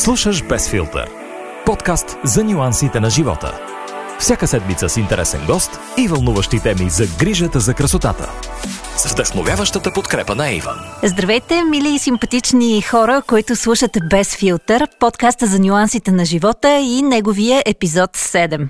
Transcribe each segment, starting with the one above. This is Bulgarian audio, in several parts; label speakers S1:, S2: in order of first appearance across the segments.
S1: Слушаш Без филтър. Подкаст за нюансите на живота. Всяка седмица с интересен гост и вълнуващи теми за грижата за красотата. С вдъхновяващата подкрепа на Иван.
S2: Здравейте, мили и симпатични хора, които слушате Без филтър, подкаста за нюансите на живота и неговия епизод 7.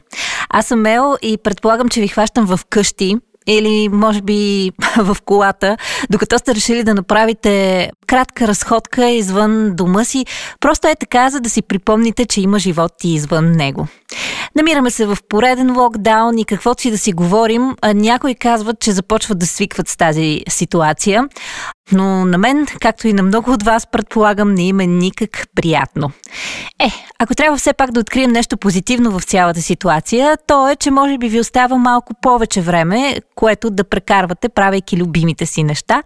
S2: Аз съм Мел и предполагам, че ви хващам в къщи, или може би в колата, докато сте решили да направите кратка разходка извън дома си, просто е така, за да си припомните, че има живот и извън него. Намираме се в пореден локдаун и каквото си да си говорим, някои казват, че започват да свикват с тази ситуация, но на мен, както и на много от вас, предполагам, не има никак приятно. Е, ако трябва все пак да открием нещо позитивно в цялата ситуация, то е, че може би ви остава малко повече време, което да прекарвате, правейки любимите си неща,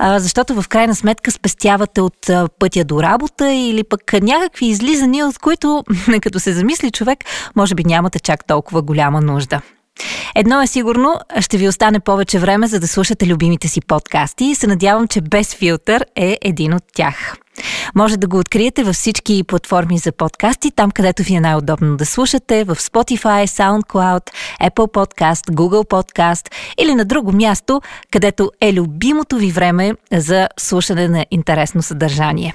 S2: защото в крайна сметка спестявате от пътя до работа или пък някакви излизания, от които, като се замисли човек, може би нямате чак толкова голяма нужда. Едно е сигурно, ще ви остане повече време, за да слушате любимите си подкасти и се надявам, че без филтър е един от тях. Може да го откриете във всички платформи за подкасти, там където ви е най-удобно да слушате, в Spotify, SoundCloud, Apple Podcast, Google Podcast или на друго място, където е любимото ви време за слушане на интересно съдържание.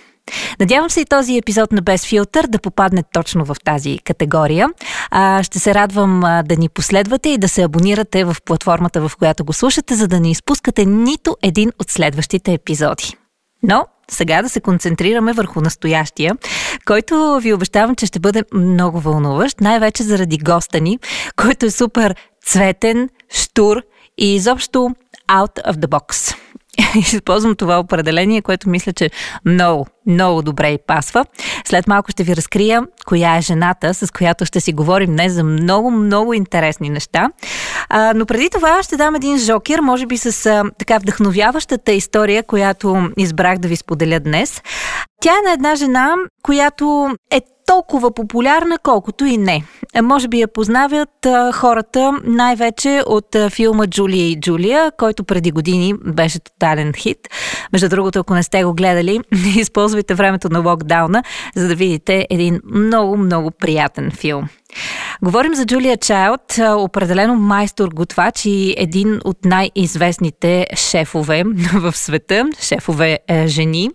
S2: Надявам се и този епизод на Без филтър да попадне точно в тази категория. А, ще се радвам а, да ни последвате и да се абонирате в платформата, в която го слушате, за да не изпускате нито един от следващите епизоди. Но сега да се концентрираме върху настоящия, който ви обещавам, че ще бъде много вълнуващ, най-вече заради госта ни, който е супер цветен, штур и изобщо out of the box. използвам това определение, което мисля, че много, много добре и пасва. След малко ще ви разкрия коя е жената, с която ще си говорим днес за много, много интересни неща. А, но преди това ще дам един жокер, може би с а, така вдъхновяващата история, която избрах да ви споделя днес. Тя е на една жена, която е толкова популярна, колкото и не. Е, може би я познават а, хората най-вече от а, филма Джулия и Джулия, който преди години беше тотален хит. Между другото, ако не сте го гледали, използвайте времето на локдауна, за да видите един много, много приятен филм. Говорим за Джулия Чайлд, определено майстор готвач и един от най-известните шефове в света, шефове е, жени.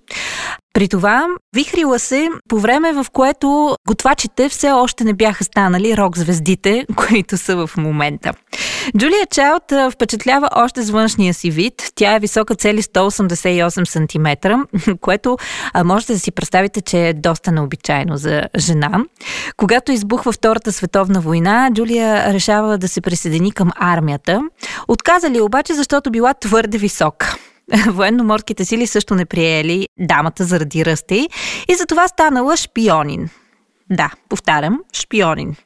S2: При това вихрила се по време, в което готвачите все още не бяха станали рок-звездите, които са в момента. Джулия Чайлд впечатлява още с външния си вид. Тя е висока цели 188 см, което можете да си представите, че е доста необичайно за жена. Когато избухва Втората световна война, Джулия решава да се присъедини към армията. Отказали обаче, защото била твърде висока. Военноморските сили също не приели дамата заради ръста и затова станала шпионин. Да, повтарям, шпионин.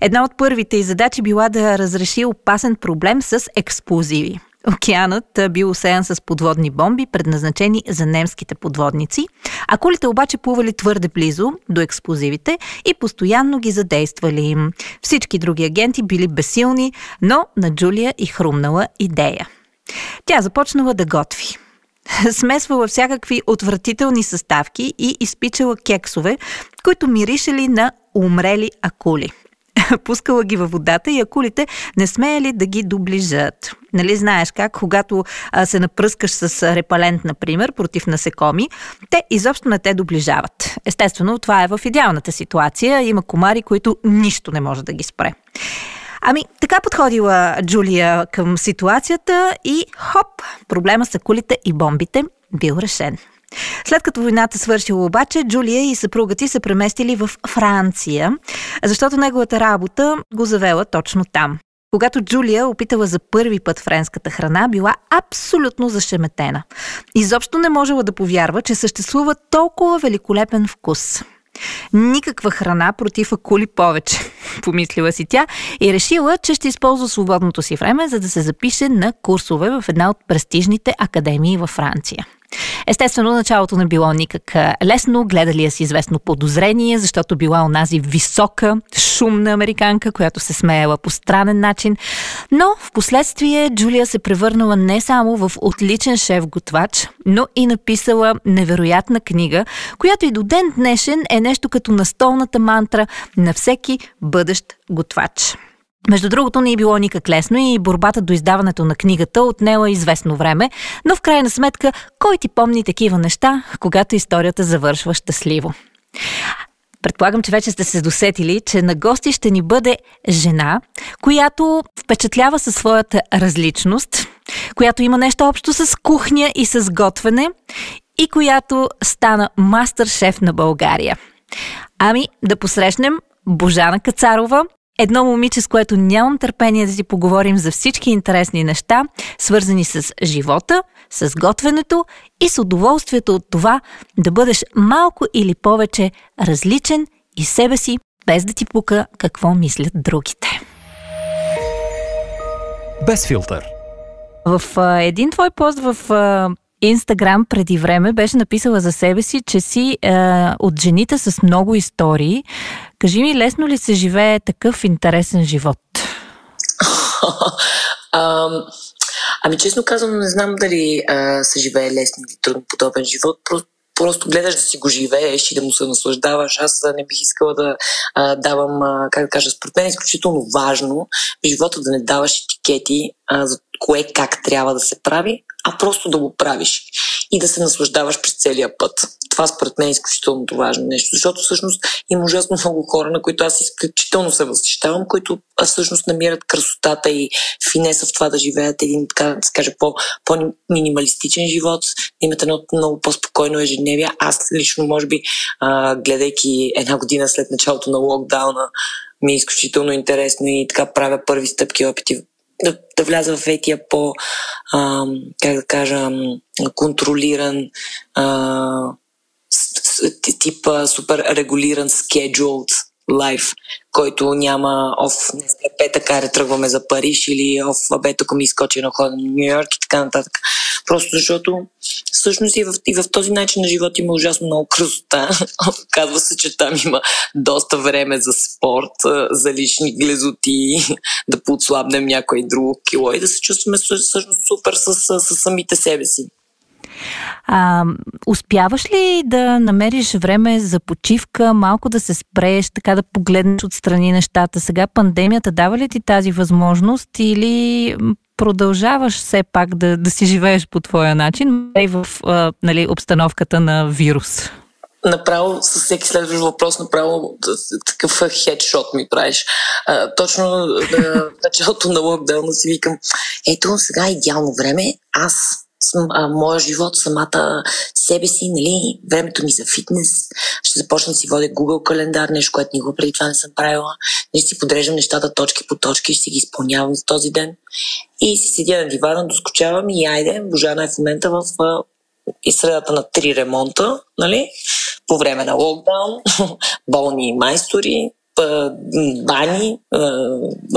S2: Една от първите й задачи била да разреши опасен проблем с експлозиви. Океанът бил осеян с подводни бомби, предназначени за немските подводници, а кулите обаче плували твърде близо до експлозивите и постоянно ги задействали. Всички други агенти били безсилни, но на Джулия и хрумнала идея. Тя започнала да готви. Смесвала всякакви отвратителни съставки и изпичала кексове, които миришели на умрели акули. Пускала ги във водата и акулите не смеяли да ги доближат. Нали знаеш как, когато а, се напръскаш с репалент, например, против насекоми, те изобщо не те доближават. Естествено, това е в идеалната ситуация. Има комари, които нищо не може да ги спре. Ами, така подходила Джулия към ситуацията и хоп, проблема с кулите и бомбите бил решен. След като войната свършила обаче, Джулия и съпругът ти се преместили в Франция, защото неговата работа го завела точно там. Когато Джулия опитала за първи път френската храна, била абсолютно зашеметена. Изобщо не можела да повярва, че съществува толкова великолепен вкус. Никаква храна против акули повече, помислила си тя и решила, че ще използва свободното си време, за да се запише на курсове в една от престижните академии във Франция. Естествено, началото не било никак лесно, гледали я с известно подозрение, защото била онази висока, шумна американка, която се смеяла по странен начин. Но в последствие Джулия се превърнала не само в отличен шеф-готвач, но и написала невероятна книга, която и до ден днешен е нещо като настолната мантра на всеки бъдещ готвач. Между другото не е било никак лесно и борбата до издаването на книгата отнела известно време, но в крайна сметка кой ти помни такива неща, когато историята завършва щастливо? Предполагам, че вече сте се досетили, че на гости ще ни бъде жена, която впечатлява със своята различност, която има нещо общо с кухня и с готвене и която стана мастер-шеф на България. Ами, да посрещнем Божана Кацарова, Едно момиче, с което нямам търпение да си поговорим за всички интересни неща, свързани с живота, с готвенето и с удоволствието от това да бъдеш малко или повече различен и себе си, без да ти пука какво мислят другите.
S1: Без филтър.
S2: В а, един твой пост в а, Инстаграм преди време беше написала за себе си, че си е, от жените с много истории. Кажи ми, лесно ли се живее такъв интересен живот?
S3: ами честно казвам, не знам дали а, се живее лесно или трудно подобен живот. Просто просто гледаш да си го живееш и да му се наслаждаваш. Аз не бих искала да а, давам, а, как да кажа, според мен е изключително важно в живота да не даваш етикети а, за кое как трябва да се прави, а просто да го правиш и да се наслаждаваш през целия път. Това според мен е изключително важно нещо, защото всъщност има ужасно много хора, на които аз изключително се възхищавам, които всъщност намират красотата и финеса в това да живеят един, така да се каже, по, по-минималистичен живот, да имат едно много по-спокойно ежедневие. Аз лично, може би, гледайки една година след началото на локдауна, ми е изключително интересно и така правя първи стъпки опити да, да вляза в етия по, а, как да кажа, контролиран, а, тип супер регулиран scheduled лайф, който няма оф, днес е петък, аре тръгваме за Париж или оф, бе, тук ми изкочи на хода на Нью Йорк и така нататък. Просто защото всъщност и в, и в този начин на живот има ужасно много красота. Казва се, че там има доста време за спорт, за лични глезоти, да подслабнем някой друг кило и да се чувстваме всъщност супер с, с, с самите себе си.
S2: А, успяваш ли да намериш време за почивка, малко да се спрееш, така да погледнеш отстрани нещата? Сега пандемията дава ли ти тази възможност или продължаваш все пак да, да си живееш по твоя начин и в а, нали, обстановката на вирус?
S3: направо с всеки следващ въпрос, направо такъв хедшот ми правиш. А, точно на началото на локдауна си викам, ето сега е идеално време, аз моя живот, самата себе си, нали, времето ми за фитнес. Ще започна да си водя Google календар, нещо, което никога преди това не съм правила. Не си подреждам нещата точки по точки, ще си ги изпълнявам за този ден. И си седя на дивана, доскочавам и айде, Божана е в момента в и средата на три ремонта, нали? По време на локдаун, болни майстори, бани,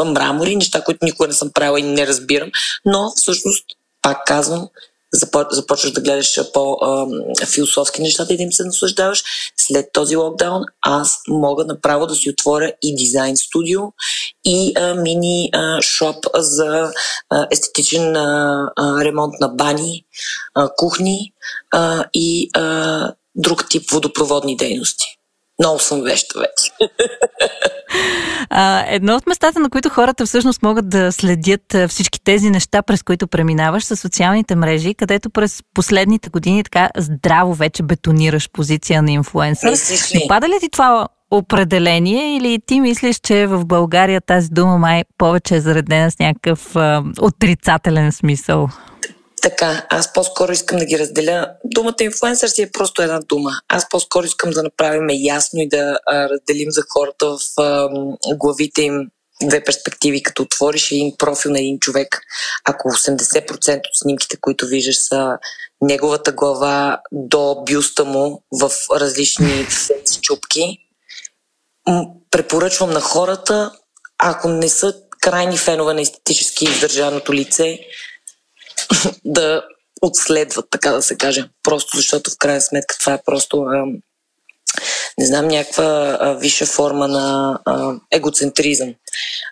S3: мрамори, неща, които никога не съм правила и не разбирам, но всъщност, пак казвам, започваш да гледаш по-философски нещата и да им се наслаждаваш. След този локдаун аз мога направо да си отворя и дизайн студио, и а, мини а, шоп за естетичен ремонт на бани, кухни и друг тип водопроводни дейности. Много съм веща вече.
S2: А, едно от местата, на които хората всъщност могат да следят всички тези неща, през които преминаваш, са социалните мрежи, където през последните години така здраво вече бетонираш позиция на инфлуенсър. Пада ли ти това определение или ти мислиш, че в България тази дума май повече е заредена с някакъв а, отрицателен смисъл?
S3: Така, аз по-скоро искам да ги разделя. Думата инфлуенсър си е просто една дума. Аз по-скоро искам да направим ясно и да а, разделим за хората в а, главите им две перспективи, като отвориш един профил на един човек, ако 80% от снимките, които виждаш са неговата глава до бюста му в различни чупки, препоръчвам на хората, ако не са крайни фенове на естетически издържаното лице, да отследват, така да се каже. Просто защото в крайна сметка това е просто а, не знам, някаква висша форма на а, егоцентризъм.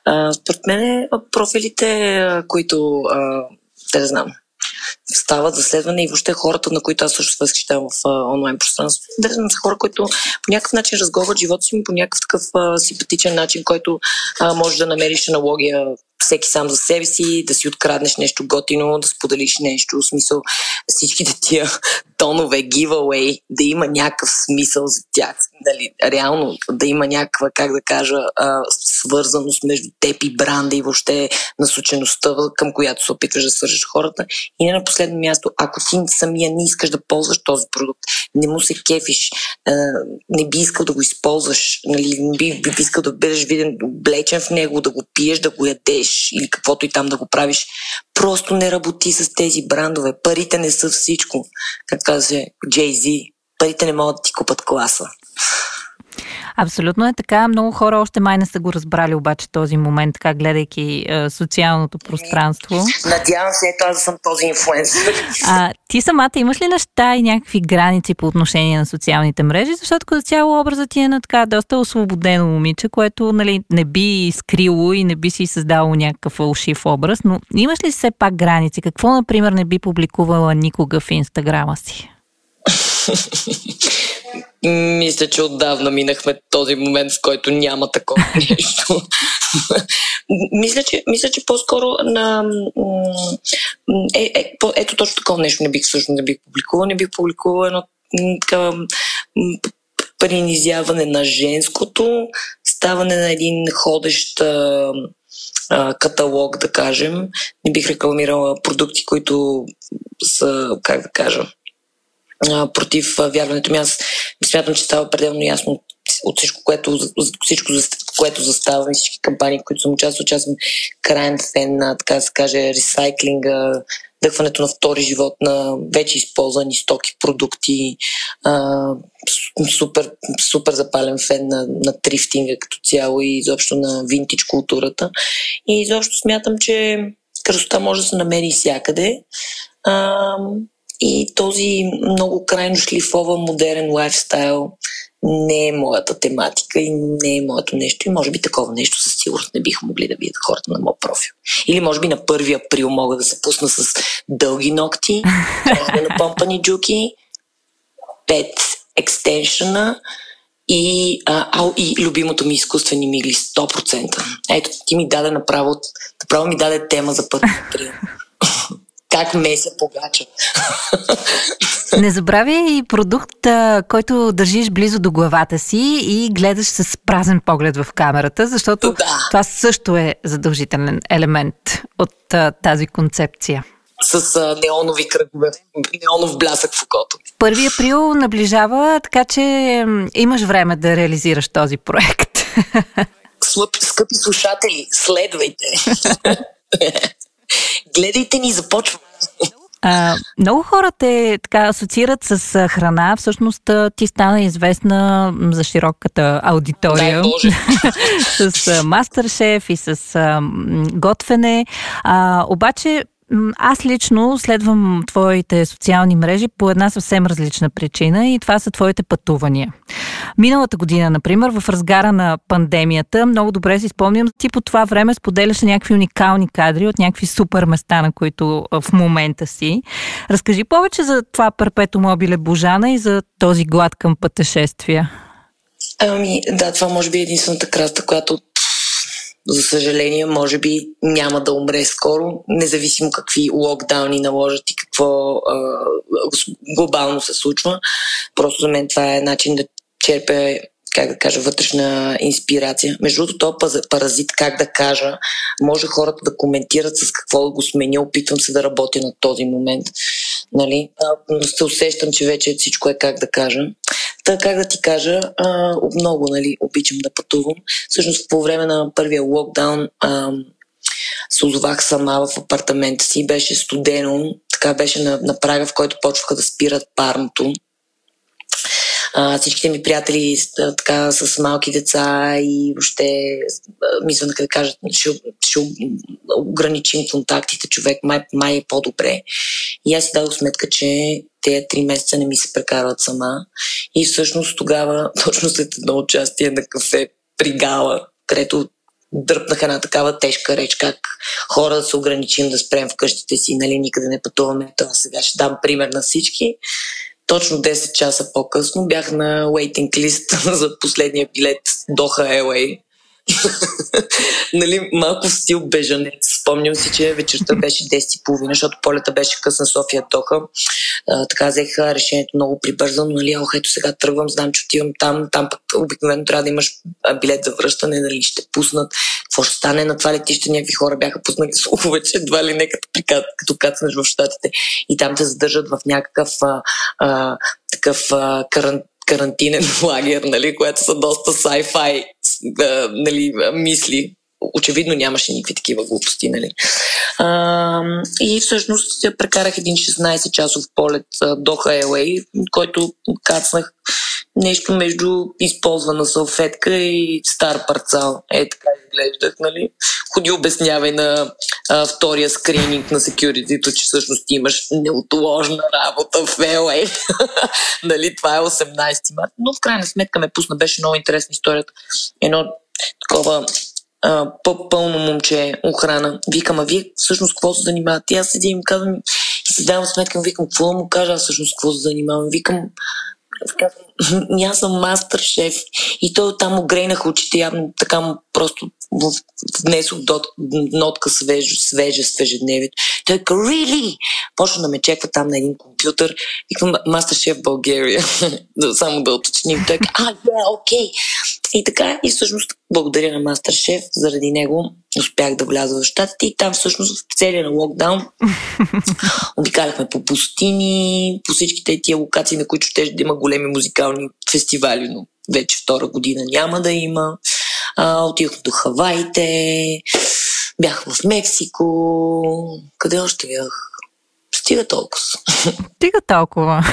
S3: А, според мен профилите, които а, да знам, стават за следване и въобще хората, на които аз също възхищавам в онлайн пространството. Да са хора, които по някакъв начин разговарят живота си по някакъв такъв а, симпатичен начин, който а, може да намериш аналогия всеки сам за себе си, да си откраднеш нещо готино, да споделиш нещо, в смисъл всичките тия тонове, giveaway, да има някакъв смисъл за тях. Дали, реално да има някаква, как да кажа, а, свързаност между теб и бранда и въобще насочеността, към която се опитваш да свържеш хората. И не на последно място, ако ти самия не искаш да ползваш този продукт, не му се кефиш, а, не би искал да го използваш, нали, не би, би искал да бъдеш виден облечен в него, да го пиеш, да го ядеш или каквото и там да го правиш, просто не работи с тези брандове. Парите не са всичко. Как каза Jay-Z, парите не могат да ти купат класа.
S2: Абсолютно е така. Много хора още май не са го разбрали обаче този момент, така гледайки е, социалното пространство.
S3: Надявам се, ето аз да съм този инфлуенсър.
S2: А ти самата имаш ли неща и някакви граници по отношение на социалните мрежи? Защото като цяло образът ти е на така доста освободено момиче, което нали, не би скрило и не би си създало някакъв фалшив образ, но имаш ли все пак граници? Какво, например, не би публикувала никога в инстаграма си?
S3: Мисля, че отдавна минахме този момент, в който няма такова нещо. мисля, че, мисля, че по-скоро на... Е, е, ето точно такова нещо не бих всъщност не бих публикувал. Не бих публикувал едно такава принизяване на женското, ставане на един ходещ а, а, каталог, да кажем. Не бих рекламирала продукти, които са, как да кажа, против вярването ми. Аз смятам, че става пределно ясно от всичко, което, всичко, което застава и всички кампании, които съм участвал. Че аз съм крайен фен на, така да се каже, ресайклинга, дъхването на втори живот на вече използвани стоки, продукти. А, супер, супер запален фен на, на трифтинга като цяло и изобщо на винтич културата. И изобщо смятам, че красота може да се намери всякъде. А, и този много крайно шлифова модерен лайфстайл не е моята тематика и не е моето нещо. И може би такова нещо със сигурност не биха могли да видят хората на моят профил. Или може би на 1 април мога да се пусна с дълги ногти, на помпани джуки, пет екстеншъна и, а, а, и любимото ми изкуствени мигли 100%. Ето, ти ми даде направо, направо ми даде тема за 1 април как меся погача.
S2: Не забравяй и продукт, който държиш близо до главата си и гледаш с празен поглед в камерата, защото да. това също е задължителен елемент от тази концепция
S3: с а, неонови кръгове, неонов блясък в окото.
S2: Първи април наближава, така че имаш време да реализираш този проект.
S3: Скъпи слушатели, следвайте. Гледайте ни, започва.
S2: А, много хора те така асоциират с храна. Всъщност ти стана известна за широката аудитория.
S3: Дай
S2: с мастер шеф и с а, готвене. А, обаче аз лично следвам твоите социални мрежи по една съвсем различна причина и това са твоите пътувания. Миналата година, например, в разгара на пандемията, много добре си спомням, ти по това време споделяше някакви уникални кадри от някакви супер места, на които в момента си. Разкажи повече за това перпето мобиле Божана и за този глад към пътешествия.
S3: Ами, да, това може би е единствената краста, която за съжаление, може би няма да умре скоро, независимо какви локдауни наложат и какво а, глобално се случва. Просто за мен това е начин да черпя как да кажа, вътрешна инспирация. Между другото, този паразит, как да кажа, може хората да коментират с какво да го сменя. Опитвам се да работя на този момент. Нали? но се усещам, че вече всичко е как да кажа. Та, как да ти кажа, а, много нали, обичам да пътувам. Всъщност по време на първия локдаун а, се озовах сама в апартамента си, беше студено, така беше на, на прага, в който почваха да спират парното. Всичките ми приятели така с малки деца и въобще мисля да кажат, ще, ще ограничим контактите, човек май, май е по-добре. И аз си дадох сметка, че тези три месеца не ми се прекарват сама. И всъщност тогава, точно след едно участие на кафе при Гала, където дръпнах една такава тежка реч, как хора да се ограничим да спрем в къщите си, нали, никъде не пътуваме. Това сега ще дам пример на всички. Точно 10 часа по-късно. Бях на waiting list за последния билет Доха LA нали, малко в стил бежанец. Спомням си, че вечерта беше 10.30, защото полета беше късна София Тоха. А, така взех решението много прибързано. Нали, ох, ето сега тръгвам, знам, че отивам там. Там пък обикновено трябва да имаш билет за връщане, нали, ще пуснат. Какво ще стане на това летище? Някакви хора бяха пуснали слухове, че едва ли не като, като кацнеш в Штатите. И там те задържат в някакъв а, а, такъв а, карантин карантинен лагер, нали, което са доста sci-fi нали, мисли. Очевидно нямаше никакви такива глупости. Нали. А, и всъщност прекарах един 16-часов полет до LA, който кацнах нещо между използвана салфетка и стар парцал. Е, така изглеждах, нали? Ходи обяснявай на а, втория скрининг на секюритито, че всъщност имаш неотложна работа в LA. нали? Това е 18 марта. Но в крайна сметка ме пусна, беше много интересна историята. Едно такова по-пълно момче, охрана. Викам, а вие всъщност какво се занимавате? Аз седим и казвам, и си давам сметка, викам, какво му кажа, всъщност какво се занимавам? Викам, аз съм мастер шеф. И той там огрейнах очите, явно така просто внесох нотка свежа, свежа, свежедневието. Той каза, really? Почна да ме чеква там на един компютър. Викам, шеф България. Само да уточним. Той а, yeah, окей. И така, и всъщност благодаря на шеф, заради него успях да вляза в щатите и там всъщност в целия на локдаун обикаляхме по пустини, по всичките тия локации, на които ще да има големи музикални фестивали, но вече втора година няма да има. А, отидох до Хаваите, бях в Мексико, къде още бях? Стига толкова.
S2: Стига толкова.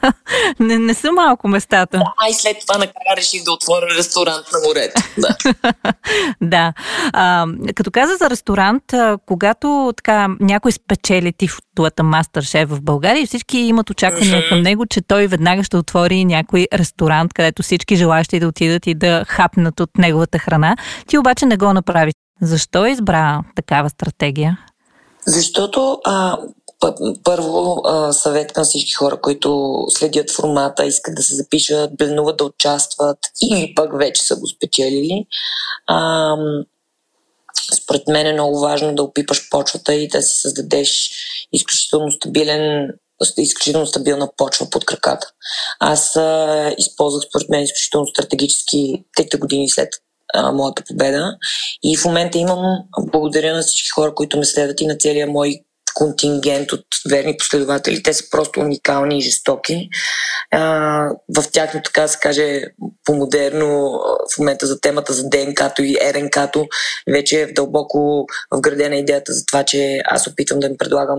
S2: не, не са малко местата.
S3: А и след това накрая реших да отворя ресторант на морето. Да.
S2: да. А, като каза за ресторант, когато така някой спечели титулата мастер шеф в България, всички имат очаквания mm-hmm. към него, че той веднага ще отвори някой ресторант, където всички желащи да отидат и да хапнат от неговата храна. Ти обаче не го направи. Защо избра такава стратегия?
S3: Защото а, първо съвет към всички хора, които следят формата, искат да се запишат, бленуват да участват или пък вече са го спечелили. Според мен е много важно да опипаш почвата и да си създадеш изключително стабилен изключително стабилна почва под краката. Аз а, използвах според мен изключително стратегически трите години след а, моята победа и в момента имам благодаря на всички хора, които ме следват и на целия мой контингент от верни последователи. Те са просто уникални и жестоки. А, в тяхно, така се каже, по-модерно в момента за темата за ДНК-то и РНК-то вече е дълбоко вградена идеята за това, че аз опитвам да им предлагам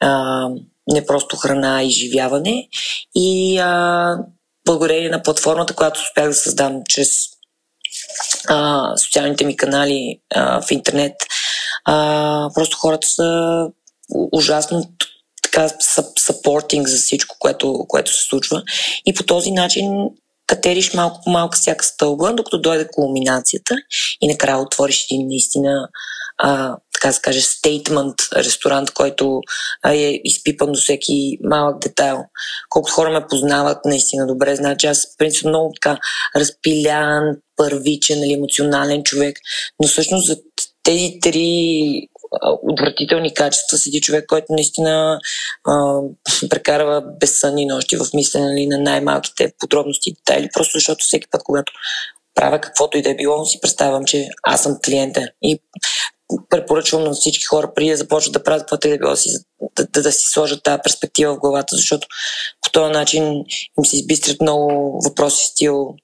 S3: а, не просто храна, и изживяване. И а, благодарение на платформата, която успях да създам чрез а, социалните ми канали а, в интернет, а, просто хората са ужасно така съпортинг за всичко, което, което се случва. И по този начин катериш малко по малко всяка стълба, докато дойде кулминацията и накрая отвориш един наистина а, така се каже, стейтмент ресторант, който а, е изпипан до всеки малък детайл. Колко хора ме познават наистина добре, значи аз принцип много така разпилян, първичен, нали, емоционален човек, но всъщност за тези три отвратителни качества. Седи човек, който наистина а, прекарва безсънни нощи в мислене нали, на най-малките подробности и детайли, просто защото всеки път, когато правя каквото и да е било, си представям, че аз съм клиента. И препоръчвам на всички хора, преди да започват да правят каквото и да било, си, да, да, да си сложат тази перспектива в главата, защото по този начин им се избистрят много въпроси стил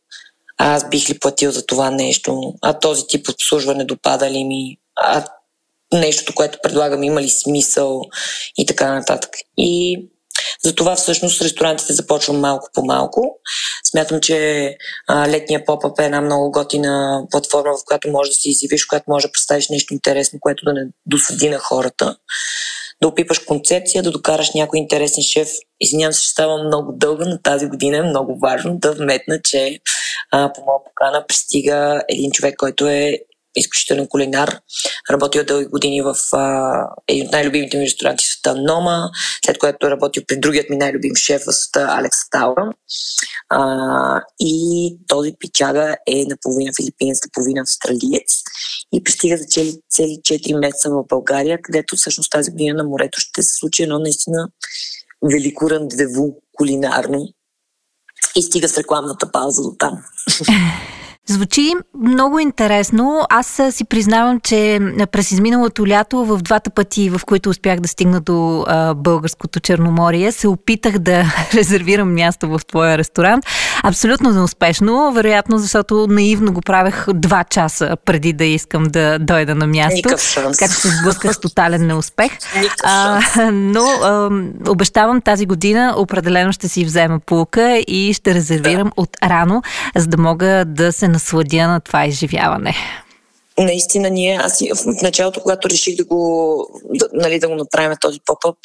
S3: аз бих ли платил за това нещо, а този тип обслужване допада ли ми, а нещото, което предлагам, има ли смисъл и така нататък. И Затова всъщност ресторантите започвам малко по малко. Смятам, че а, летния поп е една много готина платформа, в която може да се изявиш, в която може да представиш нещо интересно, което да не досъди на хората да опипаш концепция, да докараш някой интересен шеф. Извинявам се, че става много дълга, но тази година е много важно да вметна, че а, по моя покана пристига един човек, който е изключителен кулинар. Работил дълги години в а, един от най-любимите ми ресторанти в света Нома, след което е работил при другият ми най-любим шеф в света Алекс Таура. А, и този пичага е наполовина филипинец, наполовина австралиец и пристига за цели, цели 4 месеца в България, където всъщност тази година на морето ще се случи едно наистина велико рандеву кулинарно и стига с рекламната пауза до там.
S2: Звучи много интересно. Аз си признавам, че през изминалото лято в двата пъти, в които успях да стигна до българското Черноморие, се опитах да резервирам място в твоя ресторант. Абсолютно неуспешно, вероятно, защото наивно го правех два часа преди да искам да дойда на място. Така че се сблъсках с тотален неуспех. А, но а, обещавам тази година определено ще си взема полка и ще резервирам да. от рано, за да мога да се насладя на това изживяване.
S3: Наистина ние, аз в началото, когато реших да го, да, нали, да го направим този поп-ъп,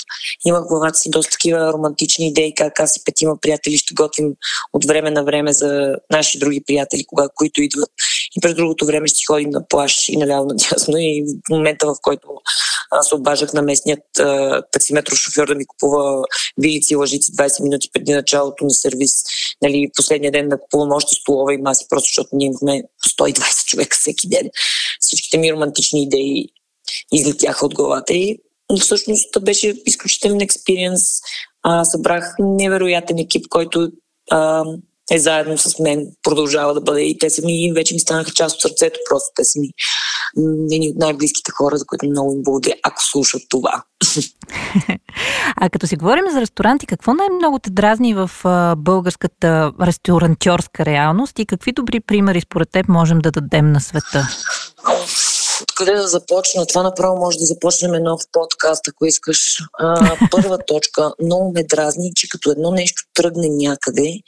S3: имах главата си доста такива романтични идеи, как аз и петима приятели ще готвим от време на време за наши други приятели, кога, които идват. И през другото време ще ходим на плаш и наляво надясно. И в момента, в който аз обаждах на местният таксиметро шофьор да ми купува вилици и лъжици 20 минути преди началото на сервис. Нали, последния ден да купувам още столове и маси, просто защото ние имахме 120 човека всеки ден. Всичките ми романтични идеи излетяха от главата и всъщност беше изключителен експириенс. събрах невероятен екип, който а, е заедно с мен, продължава да бъде и те са ми, вече ми станаха част от сърцето, просто те са ми едни от най-близките хора, за които много им благодаря, ако слушат това.
S2: А като си говорим за ресторанти, какво най-много те дразни в българската ресторантьорска реалност и какви добри примери според теб можем да дадем на света?
S3: Откъде да започна? Това направо може да започнем нов подкаст, ако искаш. А, първа точка. Много ме дразни, че като едно нещо тръгне някъде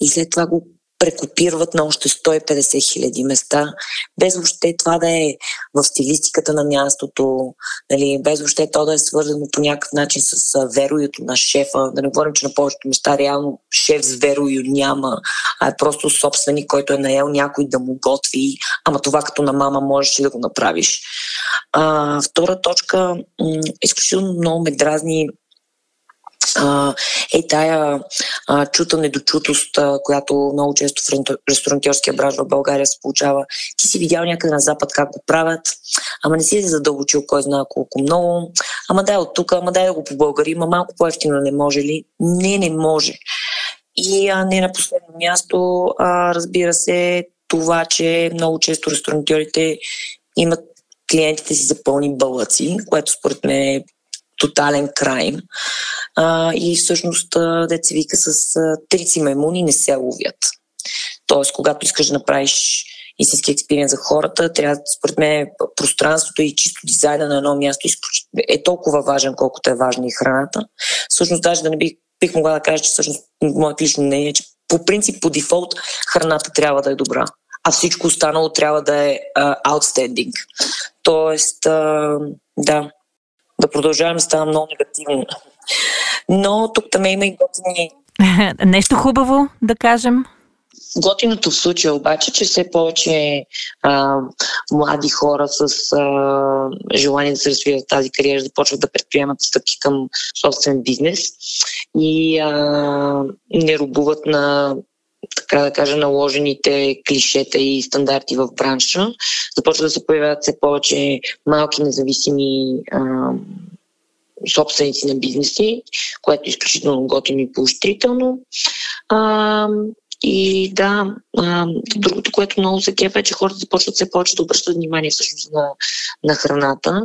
S3: и след това го прекопират на още 150 хиляди места, без въобще това да е в стилистиката на мястото, нали, без въобще то да е свързано по някакъв начин с вероюто на шефа. Да не говорим, че на повечето места реално шеф с верою няма, а е просто собственик, който е наел някой да му готви, ама това като на мама можеш и да го направиш. А, втора точка, изключително много ме дразни а, е тая а, чута недочутост, а, която много често в ресторантьорския бранш в България се получава. Ти си видял някъде на Запад как го правят, ама не си задълбочил кой знае колко много, ама дай от тук, ама дай да го по българи, ама малко по-ефтино не може ли? Не, не може. И а, не на последно място, а, разбира се, това, че много често ресторантьорите имат клиентите си за пълни бълъци, което според мен е тотален крайм. А, и всъщност, деца вика, с трици маймуни не се ловят. Тоест, когато искаш да направиш истински експириенс за хората, трябва, според мен, пространството и чисто дизайна на едно място е толкова важен, колкото е важна и храната. Всъщност, даже да не бих, бих могла да кажа, че всъщност моят лично мнение е, че по принцип, по дефолт, храната трябва да е добра, а всичко останало трябва да е uh, outstanding. Тоест, uh, да, да продължавам да става много негативно. Но тук там има и готини...
S2: Нещо хубаво да кажем?
S3: Готиното в случая обаче, че все повече а, млади хора с а, желание да се развият тази кариера започват да предприемат стъпки към собствен бизнес и а, не рубуват на така да кажа, наложените клишета и стандарти в бранша. Започва да се появяват все повече малки независими а, собственици на бизнеси, което е изключително готино и поощрително. А, и да, а, другото, което много се кефа е, че хората започват все повече да обръщат внимание всъщност на, на храната.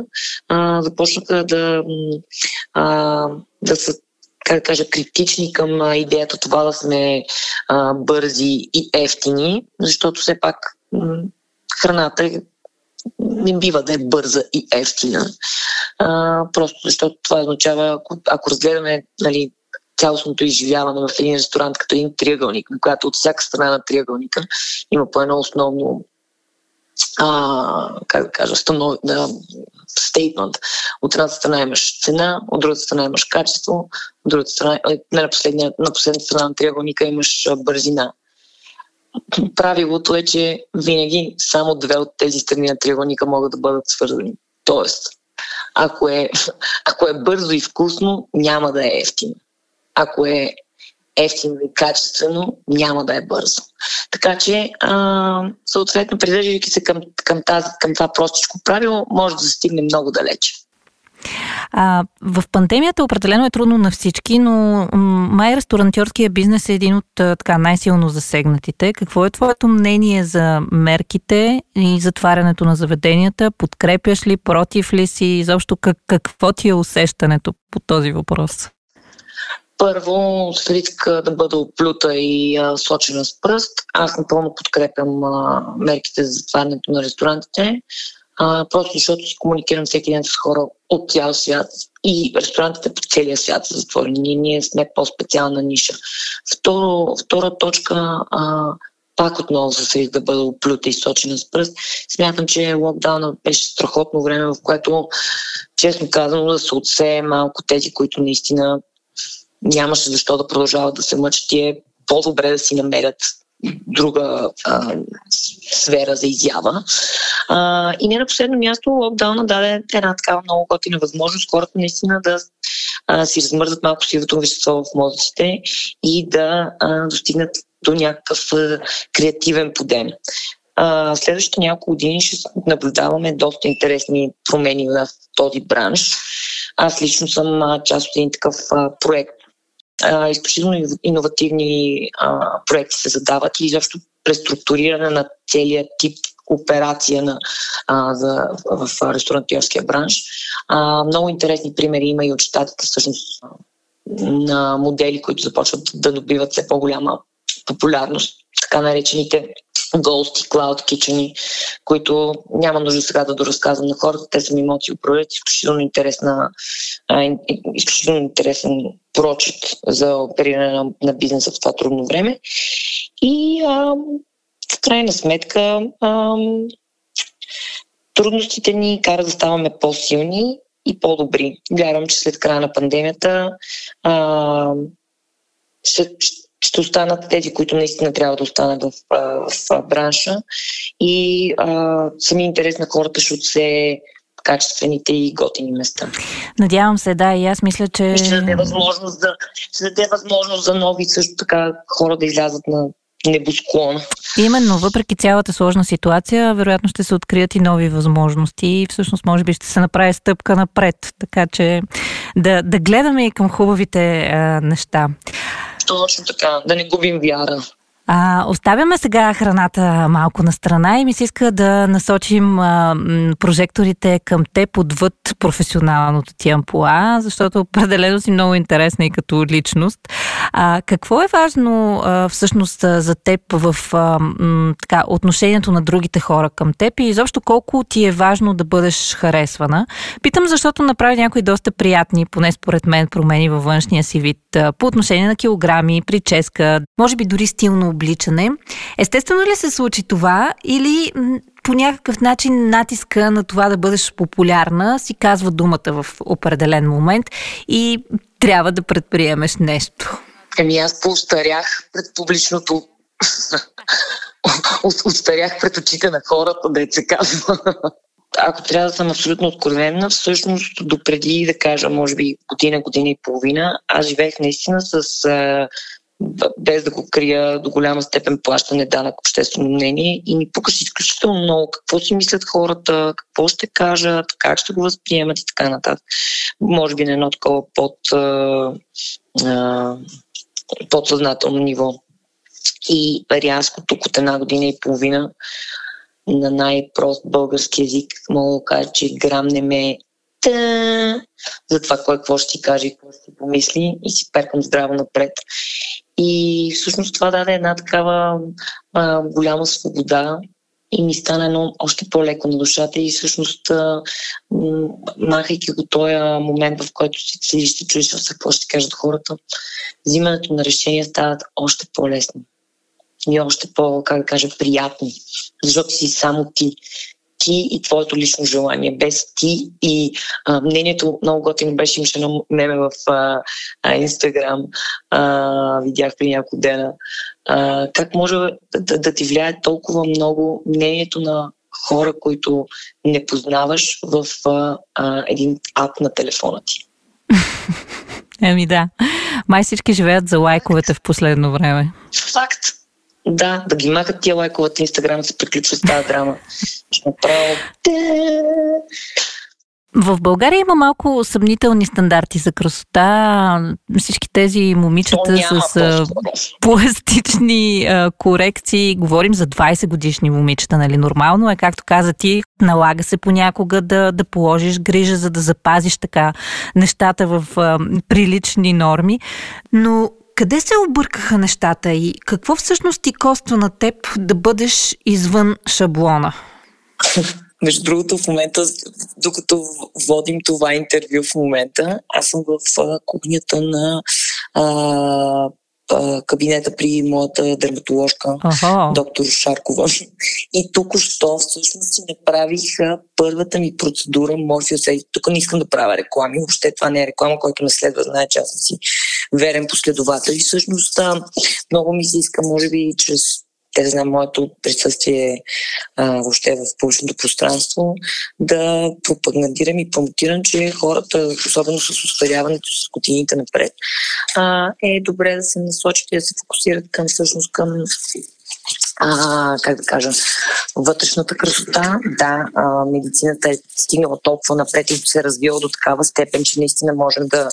S3: А, започнаха да, а, да са как да кажа, критични към идеята това да сме а, бързи и ефтини, защото все пак м- храната не бива да е бърза и ефтина. А, просто защото това означава, ако, ако разгледаме нали, цялостното изживяване в един ресторант като един триъгълник, която от всяка страна на триъгълника има по едно основно а, как да кажа, станов, да, стейтмент. От едната страна имаш цена, от другата страна имаш качество, от другата страна, не на, последния, на последната страна на триъгълника имаш бързина. Правилото е, че винаги само две от тези страни на триъгълника могат да бъдат свързани. Тоест, ако е, ако е бързо и вкусно, няма да е ефтино. Ако е ефтино и качествено, няма да е бързо. Така че, а, съответно, придържайки се към, към, тази, към това простичко правило, може да стигне много далече.
S2: А, в пандемията определено е трудно на всички, но май ресторантьорския бизнес е един от така най-силно засегнатите. Какво е твоето мнение за мерките и затварянето на заведенията? Подкрепяш ли, против ли си? Изобщо как, какво ти е усещането по този въпрос?
S3: Първо, с риск да бъда оплюта и а, сочена с пръст, аз напълно подкрепям а, мерките за затварянето на ресторантите, а, просто защото си комуникирам всеки ден с хора от цял свят и ресторантите по целия свят са затворени. Ние, ние сме по-специална ниша. Второ, втора точка, а, пак отново с риск да бъда оплюта и сочена с пръст. Смятам, че локдауна беше страхотно време, в което, честно казано, да се отсее малко тези, които наистина нямаше защо да продължават да се мъчат и е по-добре да си намерят друга а, сфера за изява. А, и не на последно място, локдауна даде една такава много готина възможност хората наистина да а, си размързат малко сивото вещество в мозъците и да а, достигнат до някакъв а, креативен подем. А, следващите няколко години ще наблюдаваме доста интересни промени в този бранш. Аз лично съм а, част от един такъв а, проект изключително иновативни проекти се задават и изобщо преструктуриране на целият тип операция на, а, за, в, в ресторантьорския бранш. А, много интересни примери има и от щатите всъщност на модели, които започват да добиват все по-голяма популярност, така наречените Ghost Cloud Kitchen, които няма нужда сега да доразказвам на хората. Те са ми моти управлят изключително интересна, изключително интересен прочит за опериране на, на бизнеса в това трудно време. И а, в крайна сметка а, трудностите ни карат да ставаме по-силни и по-добри. Вярвам, че след края на пандемията а, ще, ще останат тези, които наистина трябва да останат в, в, в бранша. И а, сами интерес на хората ще отсе качествените и готини места.
S2: Надявам се, да, и аз мисля, че...
S3: ще даде възможност, да, ще даде възможност за нови също така хора да излязат на небосклона.
S2: Именно, въпреки цялата сложна ситуация, вероятно ще се открият и нови възможности и всъщност може би ще се направи стъпка напред. Така че да, да гледаме и към хубавите а, неща.
S3: Точно така, да не губим вяра.
S2: А, оставяме сега храната малко на страна и ми се иска да насочим а, прожекторите към теб отвъд професионалното ти ампула, защото определено си много интересна и като личност. А, какво е важно а, всъщност за теб в а, м, така, отношението на другите хора към теб и изобщо колко ти е важно да бъдеш харесвана? Питам, защото направи някои доста приятни, поне според мен, промени във външния си вид по отношение на килограми, прическа, може би дори стилно обличане. Естествено ли се случи това или по някакъв начин натиска на това да бъдеш популярна си казва думата в определен момент и трябва да предприемеш нещо?
S3: Еми аз поустарях пред публичното Устарях пред очите на хората, да се казва. Ако трябва да съм абсолютно откровенна, всъщност допреди да кажа, може би година, година и половина, аз живеех наистина с без да го крия до голяма степен плащане данък обществено мнение и ми пукаше изключително много какво си мислят хората, какво ще кажат, как ще го възприемат и така нататък. Може би на едно такова под, подсъзнателно ниво. И рязко тук от една година и половина на най-прост български язик мога да кажа, че грам не ме та, за това кой какво ще ти каже и какво ще ти помисли и си перкам здраво напред. И всъщност това даде една такава а, голяма свобода и ми стана едно още по-леко на душата. И всъщност махайки го този момент, в който си седиш, ще чуеш какво ще кажат хората, взимането на решения стават още по-лесно. И още по, как да кажа, приятни, защото си само ти ти и твоето лично желание, без ти и а, мнението много готино беше, имаше едно меме в а, а, Инстаграм, а, видях при няколко дена, а, как може да, да, да ти влияе толкова много мнението на хора, които не познаваш в а, а, един ап на телефона ти.
S2: Еми да. Май всички живеят за лайковете в последно време.
S3: Факт. Да, да ги махат тия лайкове от Инстаграм, се приключва с тази драма. Ще направя...
S2: В България има малко съмнителни стандарти за красота. Всички тези момичета с пластични а, корекции, говорим за 20 годишни момичета, нали? Нормално е, както каза ти, налага се понякога да, да положиш грижа, за да запазиш така нещата в а, прилични норми. Но къде се объркаха нещата и какво всъщност ти коства на теб да бъдеш извън шаблона?
S3: Между другото, в момента, докато водим това интервю в момента, аз съм в кухнята на а, кабинета при моята дерматоложка, ага. доктор Шаркова. И тук що всъщност си направих първата ми процедура Морфиус. Тук не искам да правя реклами, въобще това не е реклама, който ме следва, знае, че аз си верен последовател. И всъщност много ми се иска, може би, чрез да знам моето присъствие а, въобще в публичното пространство, да пропагандирам и промотирам, че хората, особено с устаряването с годините напред, а, е добре да се насочат и да се фокусират към всъщност към а, как да кажа, вътрешната красота. Да, а, медицината е стигнала толкова напред и се развила до такава степен, че наистина можем да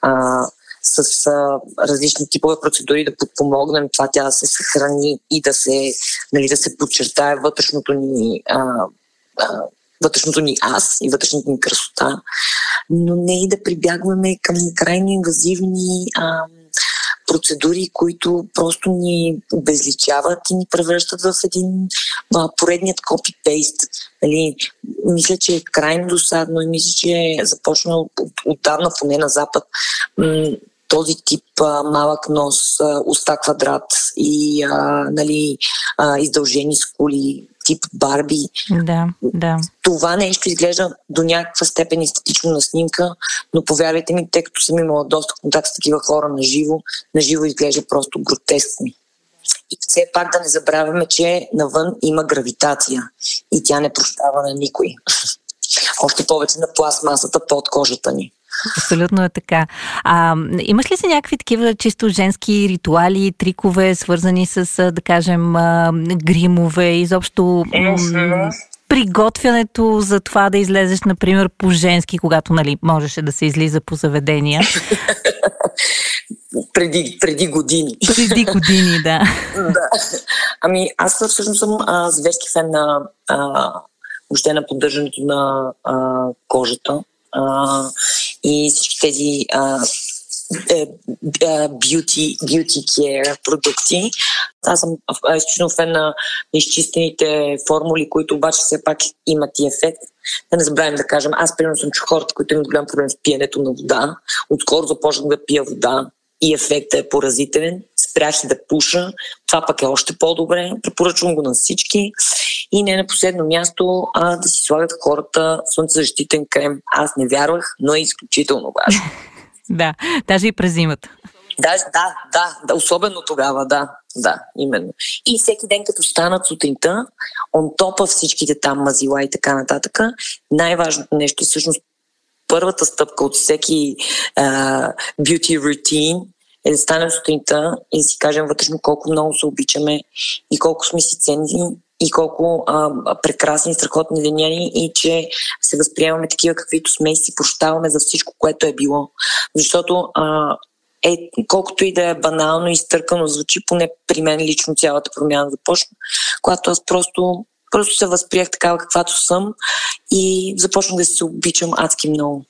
S3: а, с а, различни типове процедури да подпомогнем това тя да се съхрани и да се, нали, да се подчертае вътрешното ни а, а, вътрешното ни аз и вътрешната ни красота, но не и да прибягваме към крайно инвазивни а, процедури, които просто ни обезличават и ни превръщат в един а, поредният копи-пейст. Нали, мисля, че е крайно досадно и мисля, че е започнал от, отдавна, поне на Запад, м- този тип а, малък нос, а, уста квадрат и а, нали, а, издължени скули, тип Барби.
S2: Да, да.
S3: Това нещо изглежда до някаква степен естетично на снимка, но повярвайте ми, тъй като съм имала доста контакт с такива хора на живо, на живо изглежда просто гротескно. И все пак да не забравяме, че навън има гравитация и тя не прощава на никой. Още повече на пластмасата под кожата ни.
S2: Абсолютно е така. А, имаш ли си някакви такива чисто женски ритуали, трикове, свързани с, да кажем, гримове, изобщо м- приготвянето за това да излезеш, например, по женски, когато нали, можеше да се излиза по заведения?
S3: преди, преди години.
S2: Преди години, да.
S3: да. Ами, аз всъщност съм а, зверски фен на а, въобще на поддържането на а, кожата а, и всички тези а, е, beauty care продукти. Аз съм изключително фен на изчистените формули, които обаче все пак имат и ефект. Да не забравим да кажем, аз примерно съм че хората, които имат голям проблем с пиенето на вода. Отскоро започнах да пия вода и ефектът е поразителен. Спрях и да пуша. Това пък е още по-добре. Препоръчвам го на всички. И не на последно място а, да си слагат хората слънцезащитен крем. Аз не вярвах, но е изключително важно.
S2: да, даже и през зимата.
S3: Да, да, да, да, особено тогава, да, да, именно. И всеки ден, като станат сутринта, он топа всичките там мазила и така нататък, най-важното нещо е всъщност първата стъпка от всеки uh, beauty routine е да станем сутринта и да си кажем вътрешно колко много се обичаме и колко сме си ценни и колко а, прекрасни, страхотни деняни и че се възприемаме такива каквито сме и си прощаваме за всичко, което е било. Защото а, е, колкото и да е банално и стъркано звучи, поне при мен лично цялата промяна започна, когато аз просто, просто се възприех такава каквато съм и започнах да се обичам адски много.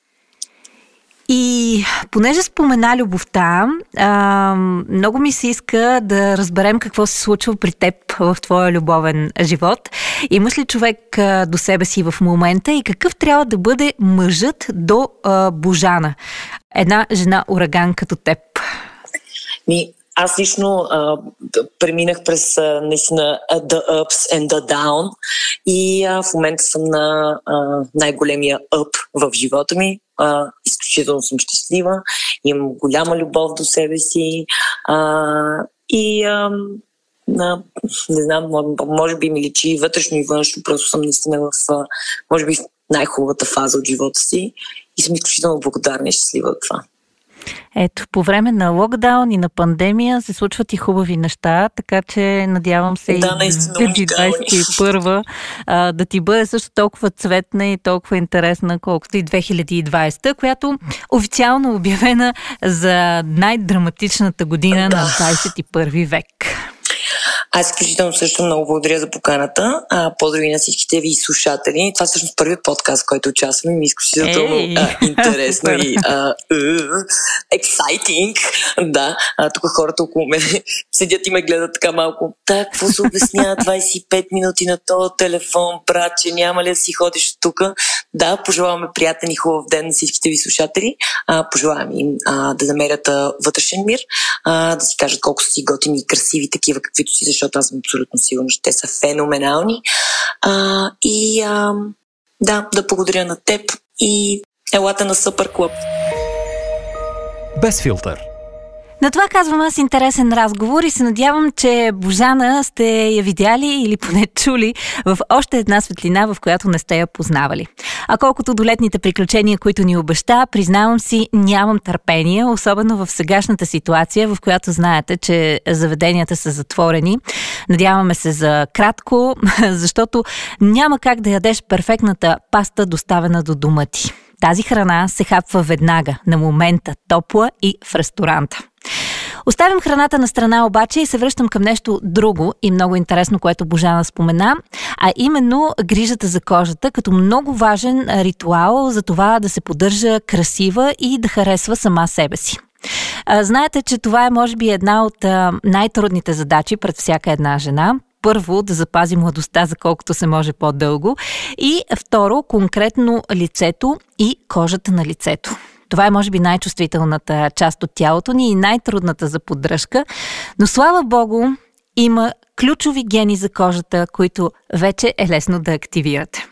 S2: И понеже спомена любовта, а, много ми се иска да разберем какво се случва при теб в твоя любовен живот. Имаш ли човек а, до себе си в момента и какъв трябва да бъде мъжът до а, Божана? Една жена ураган като теб.
S3: Ми, аз лично а, преминах през а, наистина the ups and the down и а, в момента съм на а, най-големия up в живота ми. А, изключително съм щастлива, имам голяма любов до себе си а, и а, на, не знам, може би ми личи вътрешно и външно, просто съм наистина в, може би, най-хубавата фаза от живота си и съм изключително благодарна и щастлива от това.
S2: Ето, по време на локдаун и на пандемия се случват и хубави неща, така че надявам се
S3: да,
S2: и 2021 а, да ти бъде също толкова цветна и толкова интересна, колкото и 2020, която официално е обявена за най-драматичната година да. на 21 век.
S3: Аз изключително също много благодаря за поканата. А, поздрави на всичките ви слушатели. Това е всъщност първият подкаст, който участвам и ми е изключително а, интересно и а, uh, exciting. Да, а, тук хората около мен седят и ме гледат така малко. Так, какво се обяснява 25 минути на този телефон, че няма ли да си ходиш от тук? Да, пожелаваме приятен и хубав ден на всичките ви слушатели. А, пожелавам им а, да намерят а, вътрешен мир, а, да си кажат колко са си готини и красиви такива, каквито си, защото аз съм абсолютно сигурна, че те са феноменални. А, и а, да, да благодаря на теб и елата на Съпър Клуб.
S1: Без филтър
S2: на това казвам аз интересен разговор и се надявам, че Божана сте я видяли или поне чули в още една светлина, в която не сте я познавали. А колкото до летните приключения, които ни обеща, признавам си, нямам търпение, особено в сегашната ситуация, в която знаете, че заведенията са затворени. Надяваме се за кратко, защото няма как да ядеш перфектната паста, доставена до дома ти. Тази храна се хапва веднага, на момента, топла и в ресторанта. Оставям храната на страна обаче и се връщам към нещо друго и много интересно, което Божана спомена, а именно грижата за кожата като много важен ритуал за това да се поддържа красива и да харесва сама себе си. Знаете, че това е може би една от най-трудните задачи пред всяка една жена първо да запази младостта за колкото се може по-дълго и второ конкретно лицето и кожата на лицето. Това е, може би, най-чувствителната част от тялото ни и най-трудната за поддръжка. Но слава Богу, има ключови гени за кожата, които вече е лесно да активирате.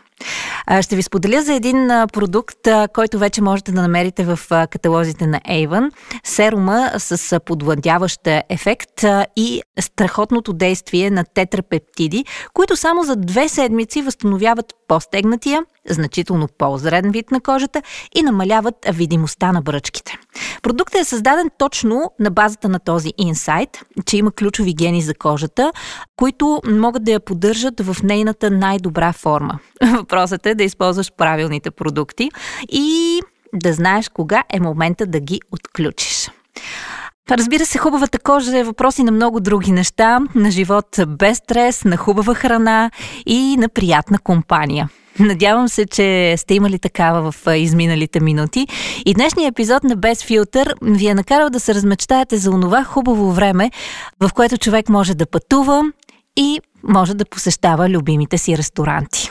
S2: Ще ви споделя за един продукт, който вече можете да намерите в каталозите на Avon. Серума с подвладяващ ефект и страхотното действие на тетрапептиди, които само за две седмици възстановяват по-стегнатия, значително по-зрен вид на кожата и намаляват видимостта на бръчките. Продуктът е създаден точно на базата на този инсайт, че има ключови гени за кожата, които могат да я поддържат в нейната най-добра форма. Въпросът е да използваш правилните продукти и да знаеш кога е момента да ги отключиш. Разбира се, хубавата кожа е въпроси на много други неща, на живот без стрес, на хубава храна и на приятна компания. Надявам се, че сте имали такава в изминалите минути. И днешният епизод на Без филтър ви е накарал да се размечтаете за онова хубаво време, в което човек може да пътува и може да посещава любимите си ресторанти.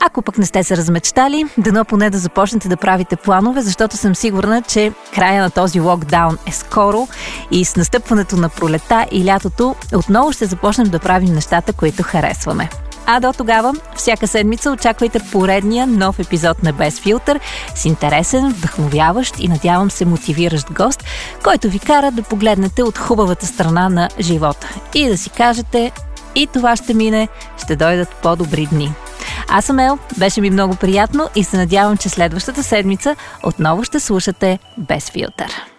S2: Ако пък не сте се размечтали, дано поне да започнете да правите планове, защото съм сигурна, че края на този локдаун е скоро и с настъпването на пролета и лятото отново ще започнем да правим нещата, които харесваме. А до тогава, всяка седмица очаквайте поредния нов епизод на Без филтър с интересен, вдъхновяващ и надявам се мотивиращ гост, който ви кара да погледнете от хубавата страна на живота и да си кажете и това ще мине, ще дойдат по-добри дни. Аз съм Ел, беше ми много приятно и се надявам, че следващата седмица отново ще слушате Без филтър.